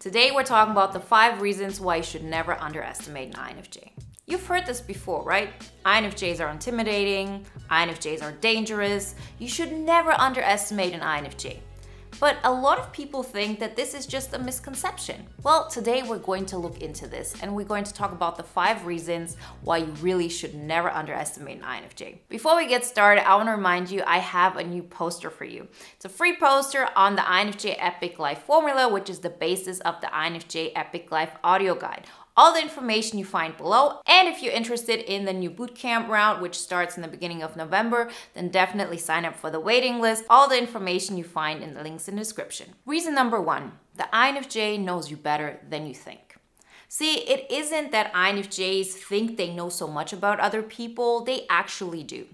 Today we're talking about the five reasons why you should never underestimate an INFJ. You've heard this before, right? INFJs are intimidating, INFJs are dangerous. You should never underestimate an INFJ. But a lot of people think that this is just a misconception. Well, today we're going to look into this and we're going to talk about the five reasons why you really should never underestimate an INFJ. Before we get started, I want to remind you I have a new poster for you. It's a free poster on the INFJ Epic Life formula, which is the basis of the INFJ Epic Life audio guide all the information you find below. And if you're interested in the new bootcamp round, which starts in the beginning of November, then definitely sign up for the waiting list. All the information you find in the links in the description. Reason number one the INFJ knows you better than you think. See, it isn't that INFJs think they know so much about other people, they actually do.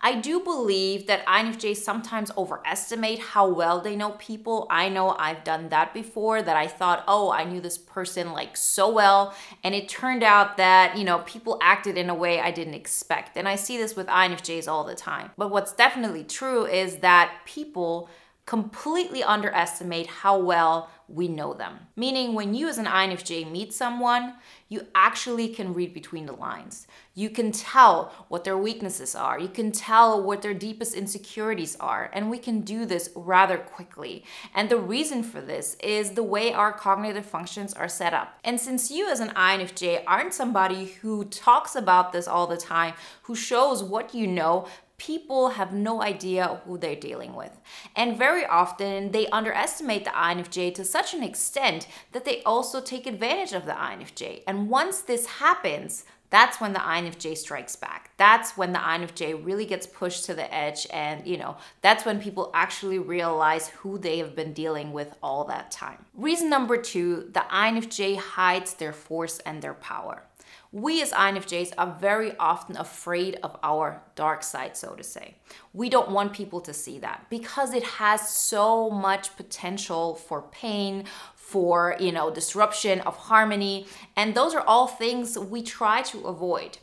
I do believe that INFJs sometimes overestimate how well they know people. I know I've done that before, that I thought, oh, I knew this person like so well. And it turned out that, you know, people acted in a way I didn't expect. And I see this with INFJs all the time. But what's definitely true is that people completely underestimate how well we know them. Meaning, when you as an INFJ meet someone, you actually can read between the lines. You can tell what their weaknesses are. You can tell what their deepest insecurities are. And we can do this rather quickly. And the reason for this is the way our cognitive functions are set up. And since you as an INFJ aren't somebody who talks about this all the time, who shows what you know, people have no idea who they're dealing with. And very often they underestimate the INFJ to such an extent that they also take advantage of the INFJ. And once this happens, that's when the INFJ strikes back. That's when the INFJ really gets pushed to the edge. And, you know, that's when people actually realize who they have been dealing with all that time. Reason number two the INFJ hides their force and their power we as INFJs are very often afraid of our dark side, so to say. We don't want people to see that because it has so much potential for pain, for, you know, disruption of harmony, and those are all things we try to avoid.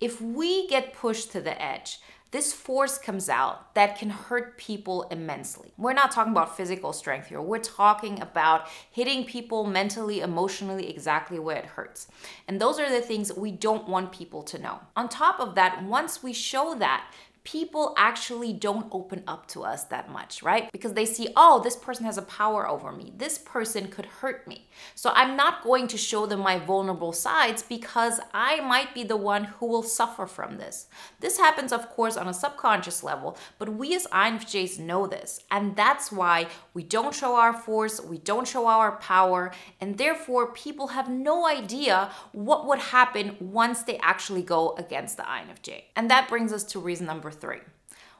If we get pushed to the edge, this force comes out that can hurt people immensely. We're not talking about physical strength here. We're talking about hitting people mentally, emotionally, exactly where it hurts. And those are the things we don't want people to know. On top of that, once we show that, people actually don't open up to us that much, right? Because they see, oh, this person has a power over me. This person could hurt me. So I'm not going to show them my vulnerable sides because I might be the one who will suffer from this. This happens, of course, on a subconscious level, but we as INFJs know this. And that's why we don't show our force, we don't show our power, and therefore people have no idea what would happen once they actually go against the INFJ. And that brings us to reason number three.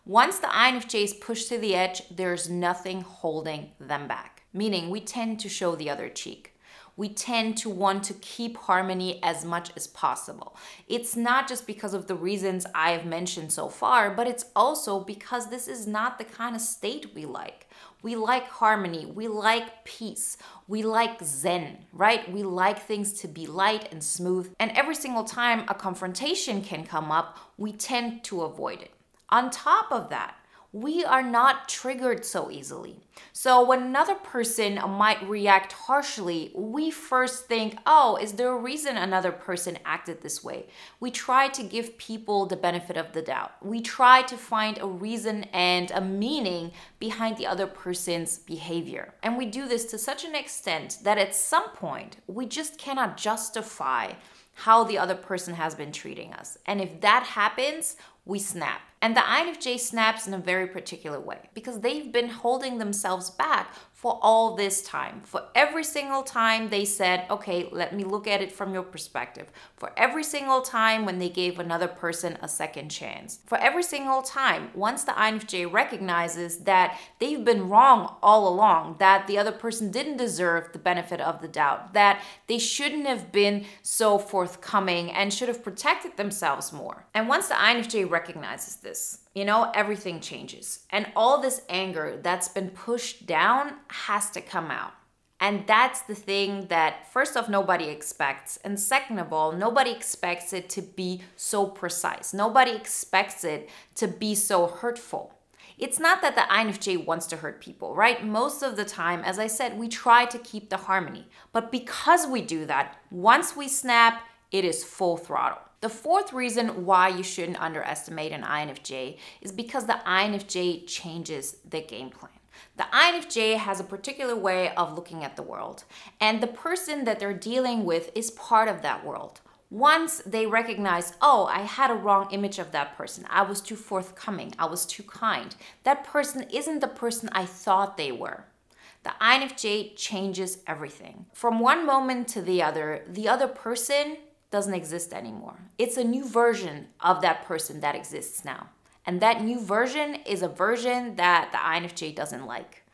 Once the INFJ is pushed to the edge, there's nothing holding them back, meaning we tend to show the other cheek. We tend to want to keep harmony as much as possible. It's not just because of the reasons I have mentioned so far, but it's also because this is not the kind of state we like. We like harmony, we like peace, we like zen, right? We like things to be light and smooth. And every single time a confrontation can come up, we tend to avoid it. On top of that, we are not triggered so easily. So when another person might react harshly, we first think, oh, is there a reason another person acted this way? We try to give people the benefit of the doubt. We try to find a reason and a meaning behind the other person's behavior. And we do this to such an extent that at some point we just cannot justify how the other person has been treating us. And if that happens, we snap. And the INFJ snaps in a very particular way because they've been holding themselves back for all this time. For every single time they said, okay, let me look at it from your perspective. For every single time when they gave another person a second chance. For every single time, once the INFJ recognizes that they've been wrong all along, that the other person didn't deserve the benefit of the doubt, that they shouldn't have been so forthcoming and should have protected themselves more. And once the INFJ recognizes this, you know, everything changes. And all this anger that's been pushed down has to come out. And that's the thing that, first off, nobody expects. And second of all, nobody expects it to be so precise. Nobody expects it to be so hurtful. It's not that the INFJ wants to hurt people, right? Most of the time, as I said, we try to keep the harmony. But because we do that, once we snap, it is full throttle. The fourth reason why you shouldn't underestimate an INFJ is because the INFJ changes the game plan. The INFJ has a particular way of looking at the world, and the person that they're dealing with is part of that world. Once they recognize, oh, I had a wrong image of that person, I was too forthcoming, I was too kind, that person isn't the person I thought they were. The INFJ changes everything. From one moment to the other, the other person doesn't exist anymore. It's a new version of that person that exists now. And that new version is a version that the INFJ doesn't like.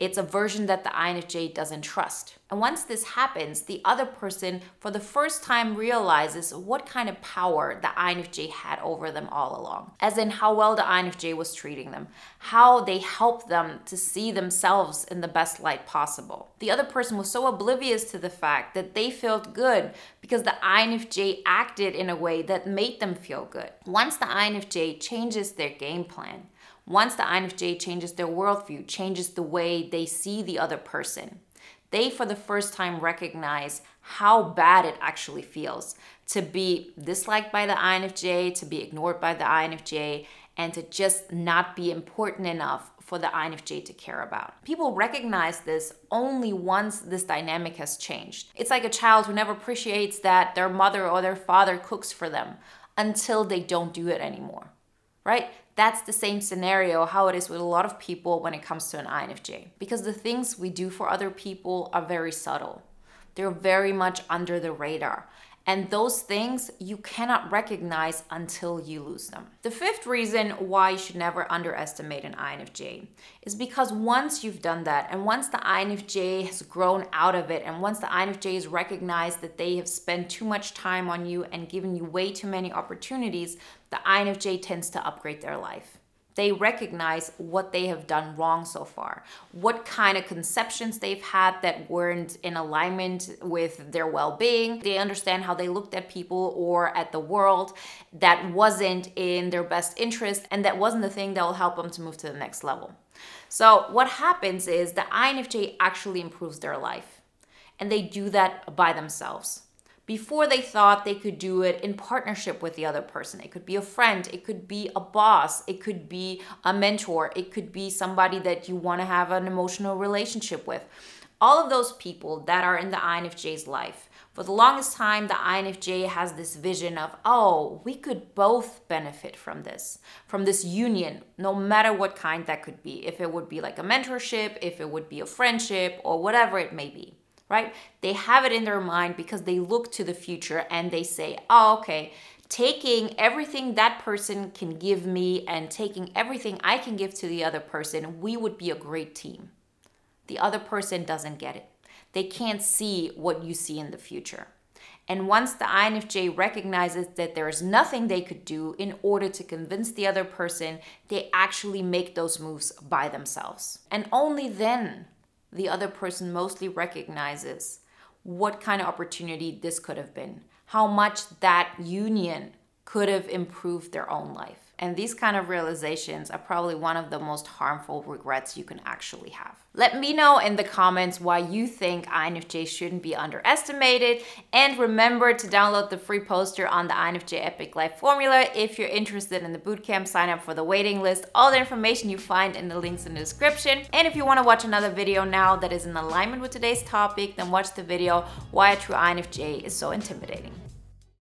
It's a version that the INFJ doesn't trust. And once this happens, the other person for the first time realizes what kind of power the INFJ had over them all along. As in how well the INFJ was treating them, how they helped them to see themselves in the best light possible. The other person was so oblivious to the fact that they felt good because the INFJ acted in a way that made them feel good. Once the INFJ changes their game plan, once the INFJ changes their worldview, changes the way they see the other person, they for the first time recognize how bad it actually feels to be disliked by the INFJ, to be ignored by the INFJ, and to just not be important enough for the INFJ to care about. People recognize this only once this dynamic has changed. It's like a child who never appreciates that their mother or their father cooks for them until they don't do it anymore, right? That's the same scenario how it is with a lot of people when it comes to an INFJ. Because the things we do for other people are very subtle. They're very much under the radar. And those things you cannot recognize until you lose them. The fifth reason why you should never underestimate an INFJ is because once you've done that, and once the INFJ has grown out of it, and once the INFJ has recognized that they have spent too much time on you and given you way too many opportunities, the INFJ tends to upgrade their life. They recognize what they have done wrong so far, what kind of conceptions they've had that weren't in alignment with their well being. They understand how they looked at people or at the world that wasn't in their best interest, and that wasn't the thing that will help them to move to the next level. So, what happens is the INFJ actually improves their life, and they do that by themselves before they thought they could do it in partnership with the other person. It could be a friend, it could be a boss, it could be a mentor, it could be somebody that you want to have an emotional relationship with. All of those people that are in the INFJ's life. For the longest time, the INFJ has this vision of, oh, we could both benefit from this, from this union, no matter what kind that could be. If it would be like a mentorship, if it would be a friendship, or whatever it may be right? They have it in their mind because they look to the future and they say, oh, okay, taking everything that person can give me and taking everything I can give to the other person, we would be a great team. The other person doesn't get it. They can't see what you see in the future. And once the INFJ recognizes that there is nothing they could do in order to convince the other person, they actually make those moves by themselves. And only then the other person mostly recognizes what kind of opportunity this could have been, how much that union could have improved their own life. And these kind of realizations are probably one of the most harmful regrets you can actually have. Let me know in the comments why you think INFJ shouldn't be underestimated. And remember to download the free poster on the INFJ Epic Life Formula. If you're interested in the bootcamp, sign up for the waiting list. All the information you find in the links in the description. And if you want to watch another video now that is in alignment with today's topic, then watch the video Why a True INFJ is So Intimidating.